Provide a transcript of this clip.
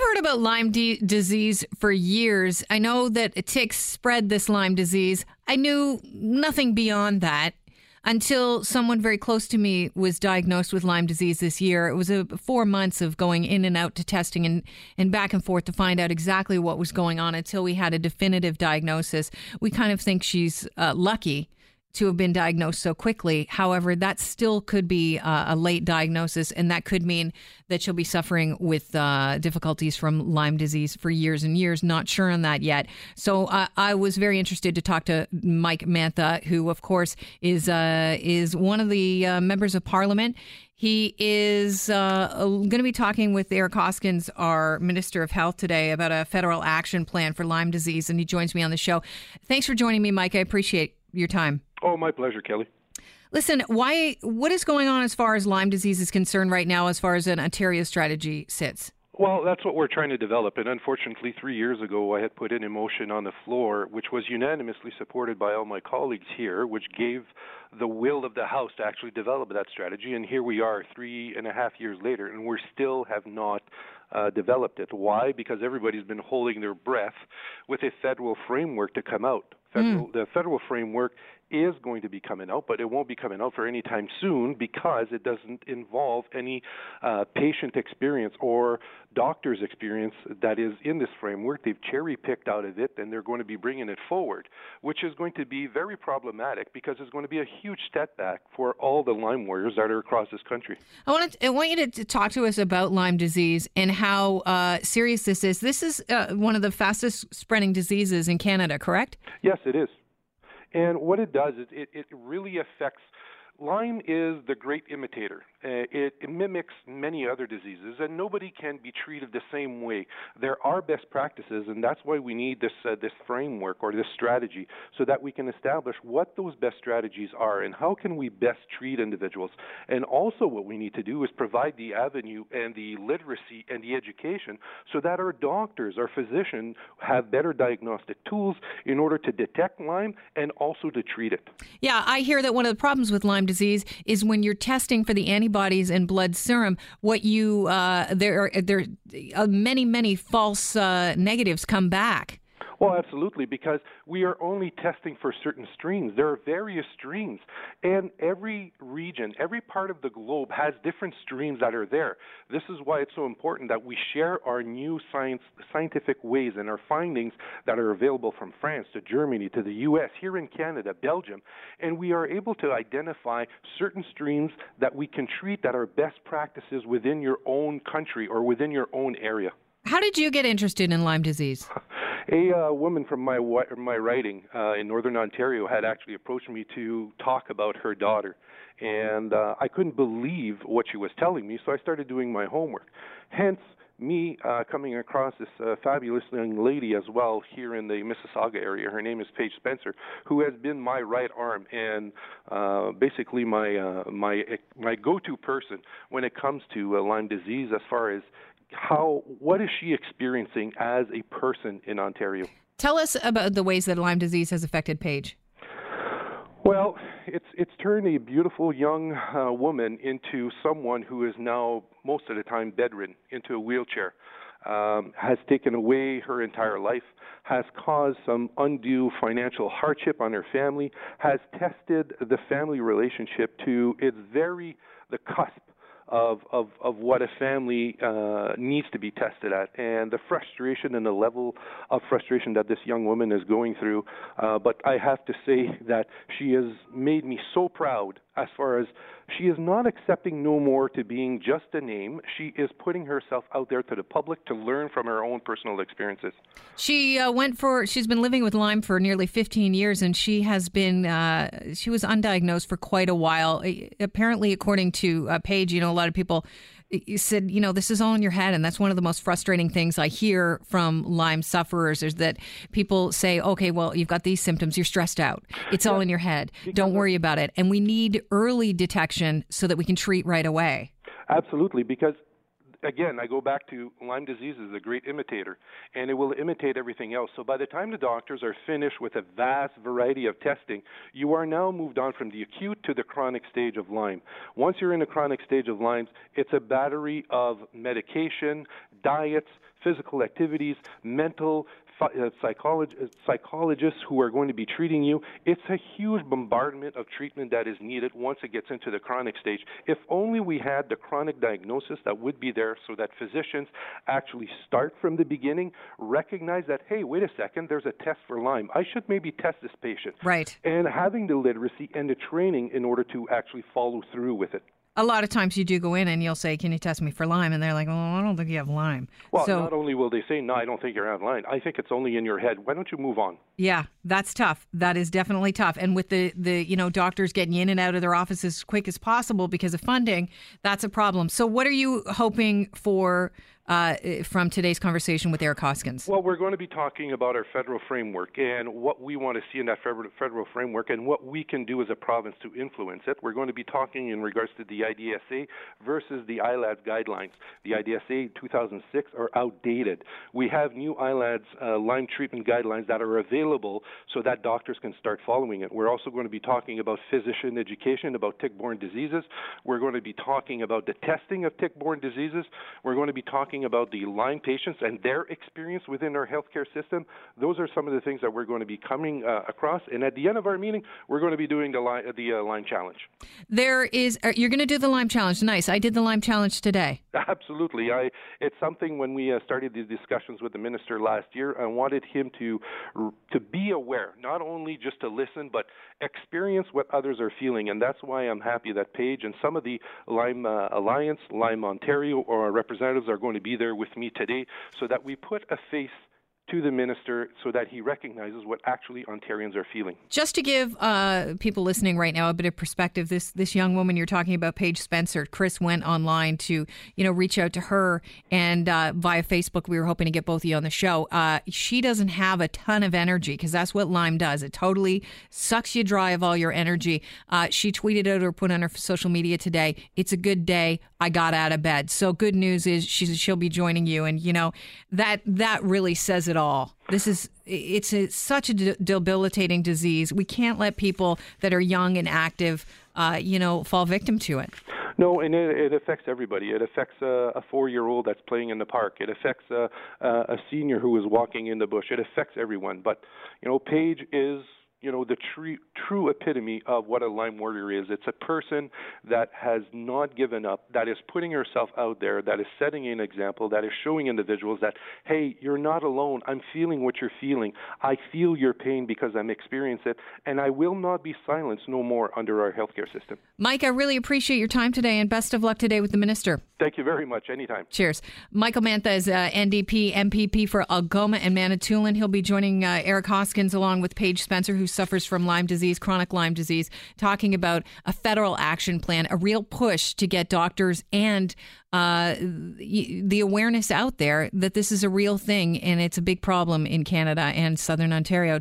I've heard about Lyme d- disease for years. I know that ticks spread this Lyme disease. I knew nothing beyond that until someone very close to me was diagnosed with Lyme disease this year. It was a four months of going in and out to testing and, and back and forth to find out exactly what was going on until we had a definitive diagnosis. We kind of think she's uh, lucky to have been diagnosed so quickly. However, that still could be uh, a late diagnosis, and that could mean that she'll be suffering with uh, difficulties from Lyme disease for years and years. Not sure on that yet. So uh, I was very interested to talk to Mike Mantha, who, of course, is uh, is one of the uh, members of Parliament. He is uh, going to be talking with Eric Hoskins, our Minister of Health, today about a federal action plan for Lyme disease, and he joins me on the show. Thanks for joining me, Mike. I appreciate your time. Oh, my pleasure, Kelly. Listen, why? What is going on as far as Lyme disease is concerned right now, as far as an Ontario strategy sits? Well, that's what we're trying to develop. And unfortunately, three years ago, I had put in a motion on the floor, which was unanimously supported by all my colleagues here, which gave the will of the House to actually develop that strategy. And here we are, three and a half years later, and we still have not uh, developed it. Why? Because everybody's been holding their breath with a federal framework to come out. Federal, mm. The federal framework is going to be coming out, but it won't be coming out for any time soon because it doesn't involve any uh, patient experience or doctor's experience that is in this framework. They've cherry picked out of it and they're going to be bringing it forward, which is going to be very problematic because it's going to be a huge step back for all the Lyme warriors that are across this country. I want, to, I want you to talk to us about Lyme disease and how uh, serious this is. This is uh, one of the fastest spreading diseases in Canada, correct? Yes, it is. And what it does is it, it really affects Lyme is the great imitator. Uh, it, it, mimics many other diseases, and nobody can be treated the same way. There are best practices, and that's why we need this uh, this framework or this strategy, so that we can establish what those best strategies are and how can we best treat individuals. And also, what we need to do is provide the avenue and the literacy and the education, so that our doctors, our physicians, have better diagnostic tools in order to detect Lyme and also to treat it. Yeah, I hear that one of the problems with Lyme disease is when you're testing for the antibodies in blood serum, what you uh, there are there are many many false uh, negatives come back. Well, absolutely, because we are only testing for certain strains. There are various strains, and every region, every part of the globe has different strains that are there. This is why it's so important that we share our new science, scientific ways and our findings that are available from France to Germany to the U.S., here in Canada, Belgium, and we are able to identify certain strains that we can treat that are best practices within your own country or within your own area. How did you get interested in Lyme disease? A uh, woman from my my writing uh, in Northern Ontario had actually approached me to talk about her daughter, and uh, I couldn't believe what she was telling me. So I started doing my homework. Hence, me uh, coming across this uh, fabulous young lady as well here in the Mississauga area. Her name is Paige Spencer, who has been my right arm and uh, basically my uh, my my go-to person when it comes to uh, Lyme disease, as far as how what is she experiencing as a person in Ontario? Tell us about the ways that Lyme disease has affected Paige. Well, it's it's turned a beautiful young uh, woman into someone who is now most of the time bedridden, into a wheelchair. Um, has taken away her entire life, has caused some undue financial hardship on her family, has tested the family relationship to its very the cusp of, of, of what a family uh, needs to be tested at and the frustration and the level of frustration that this young woman is going through. Uh, but I have to say that she has made me so proud as far as she is not accepting no more to being just a name. She is putting herself out there to the public to learn from her own personal experiences. She uh, went for, she's been living with Lyme for nearly 15 years and she has been, uh, she was undiagnosed for quite a while. Apparently, according to uh, Paige, you know, a lot of people you said, you know, this is all in your head. And that's one of the most frustrating things I hear from Lyme sufferers is that people say, okay, well, you've got these symptoms. You're stressed out. It's all in your head. Don't worry about it. And we need early detection so that we can treat right away. Absolutely. Because again, I go back to Lyme disease is a great imitator, and it will imitate everything else. So by the time the doctors are finished with a vast variety of testing, you are now moved on from the acute to the chronic stage of Lyme. Once you're in the chronic stage of Lyme, it's a battery of medication, diets, physical activities, mental, psycholog- uh, psychologists who are going to be treating you. It's a huge bombardment of treatment that is needed once it gets into the chronic stage. If only we had the chronic diagnosis that would be there so that physicians actually start from the beginning, recognize that, hey, wait a second, there's a test for Lyme. I should maybe test this patient. Right. And having the literacy and the training in order to actually follow through with it a lot of times you do go in and you'll say, "Can you test me for Lyme?" And they're like, "Well, I don't think you have Lyme." Well, so, not only will they say, "No, I don't think you have Lyme," I think it's only in your head. Why don't you move on? Yeah, that's tough. That is definitely tough. And with the the you know doctors getting in and out of their offices as quick as possible because of funding, that's a problem. So, what are you hoping for? Uh, from today's conversation with Eric Hoskins? Well, we're going to be talking about our federal framework and what we want to see in that federal framework and what we can do as a province to influence it. We're going to be talking in regards to the IDSA versus the ILADS guidelines. The IDSA 2006 are outdated. We have new ILADS uh, Lyme treatment guidelines that are available so that doctors can start following it. We're also going to be talking about physician education about tick-borne diseases. We're going to be talking about the testing of tick-borne diseases. We're going to be talking talking about the Lyme patients and their experience within our healthcare system. Those are some of the things that we're going to be coming uh, across. And at the end of our meeting, we're going to be doing the Lyme, the uh, Lyme challenge. There is uh, you're going to do the Lyme challenge. Nice. I did the Lyme challenge today. Absolutely. I it's something when we uh, started these discussions with the minister last year, I wanted him to to be aware, not only just to listen, but experience what others are feeling, and that's why I'm happy that Paige and some of the Lyme uh, Alliance, Lyme Ontario, or our representatives are going to be there with me today, so that we put a face to the minister so that he recognizes what actually Ontarians are feeling. Just to give uh, people listening right now a bit of perspective, this this young woman you're talking about, Paige Spencer, Chris went online to you know reach out to her and uh, via Facebook. We were hoping to get both of you on the show. Uh, she doesn't have a ton of energy because that's what Lyme does. It totally sucks you dry of all your energy. Uh, she tweeted out or put on her social media today. It's a good day. I got out of bed. So good news is she's she'll be joining you, and you know that that really says it all. This is it's a, such a debilitating disease. We can't let people that are young and active, uh, you know, fall victim to it. No, and it, it affects everybody. It affects a, a four-year-old that's playing in the park. It affects a, a senior who is walking in the bush. It affects everyone. But you know, Paige is you know the true true epitome of what a Lyme warrior is. It's a person that has not given up, that is putting herself out there, that is setting an example, that is showing individuals that hey, you're not alone. I'm feeling what you're feeling. I feel your pain because I'm experiencing it, and I will not be silenced no more under our healthcare system. Mike, I really appreciate your time today, and best of luck today with the minister. Thank you very much. Anytime. Cheers. Michael Mantha is uh, NDP MPP for Algoma and Manitoulin. He'll be joining uh, Eric Hoskins along with Paige Spencer, who suffers from Lyme disease, chronic Lyme disease, talking about a federal action plan, a real push to get doctors and uh, the awareness out there that this is a real thing and it's a big problem in Canada and Southern Ontario.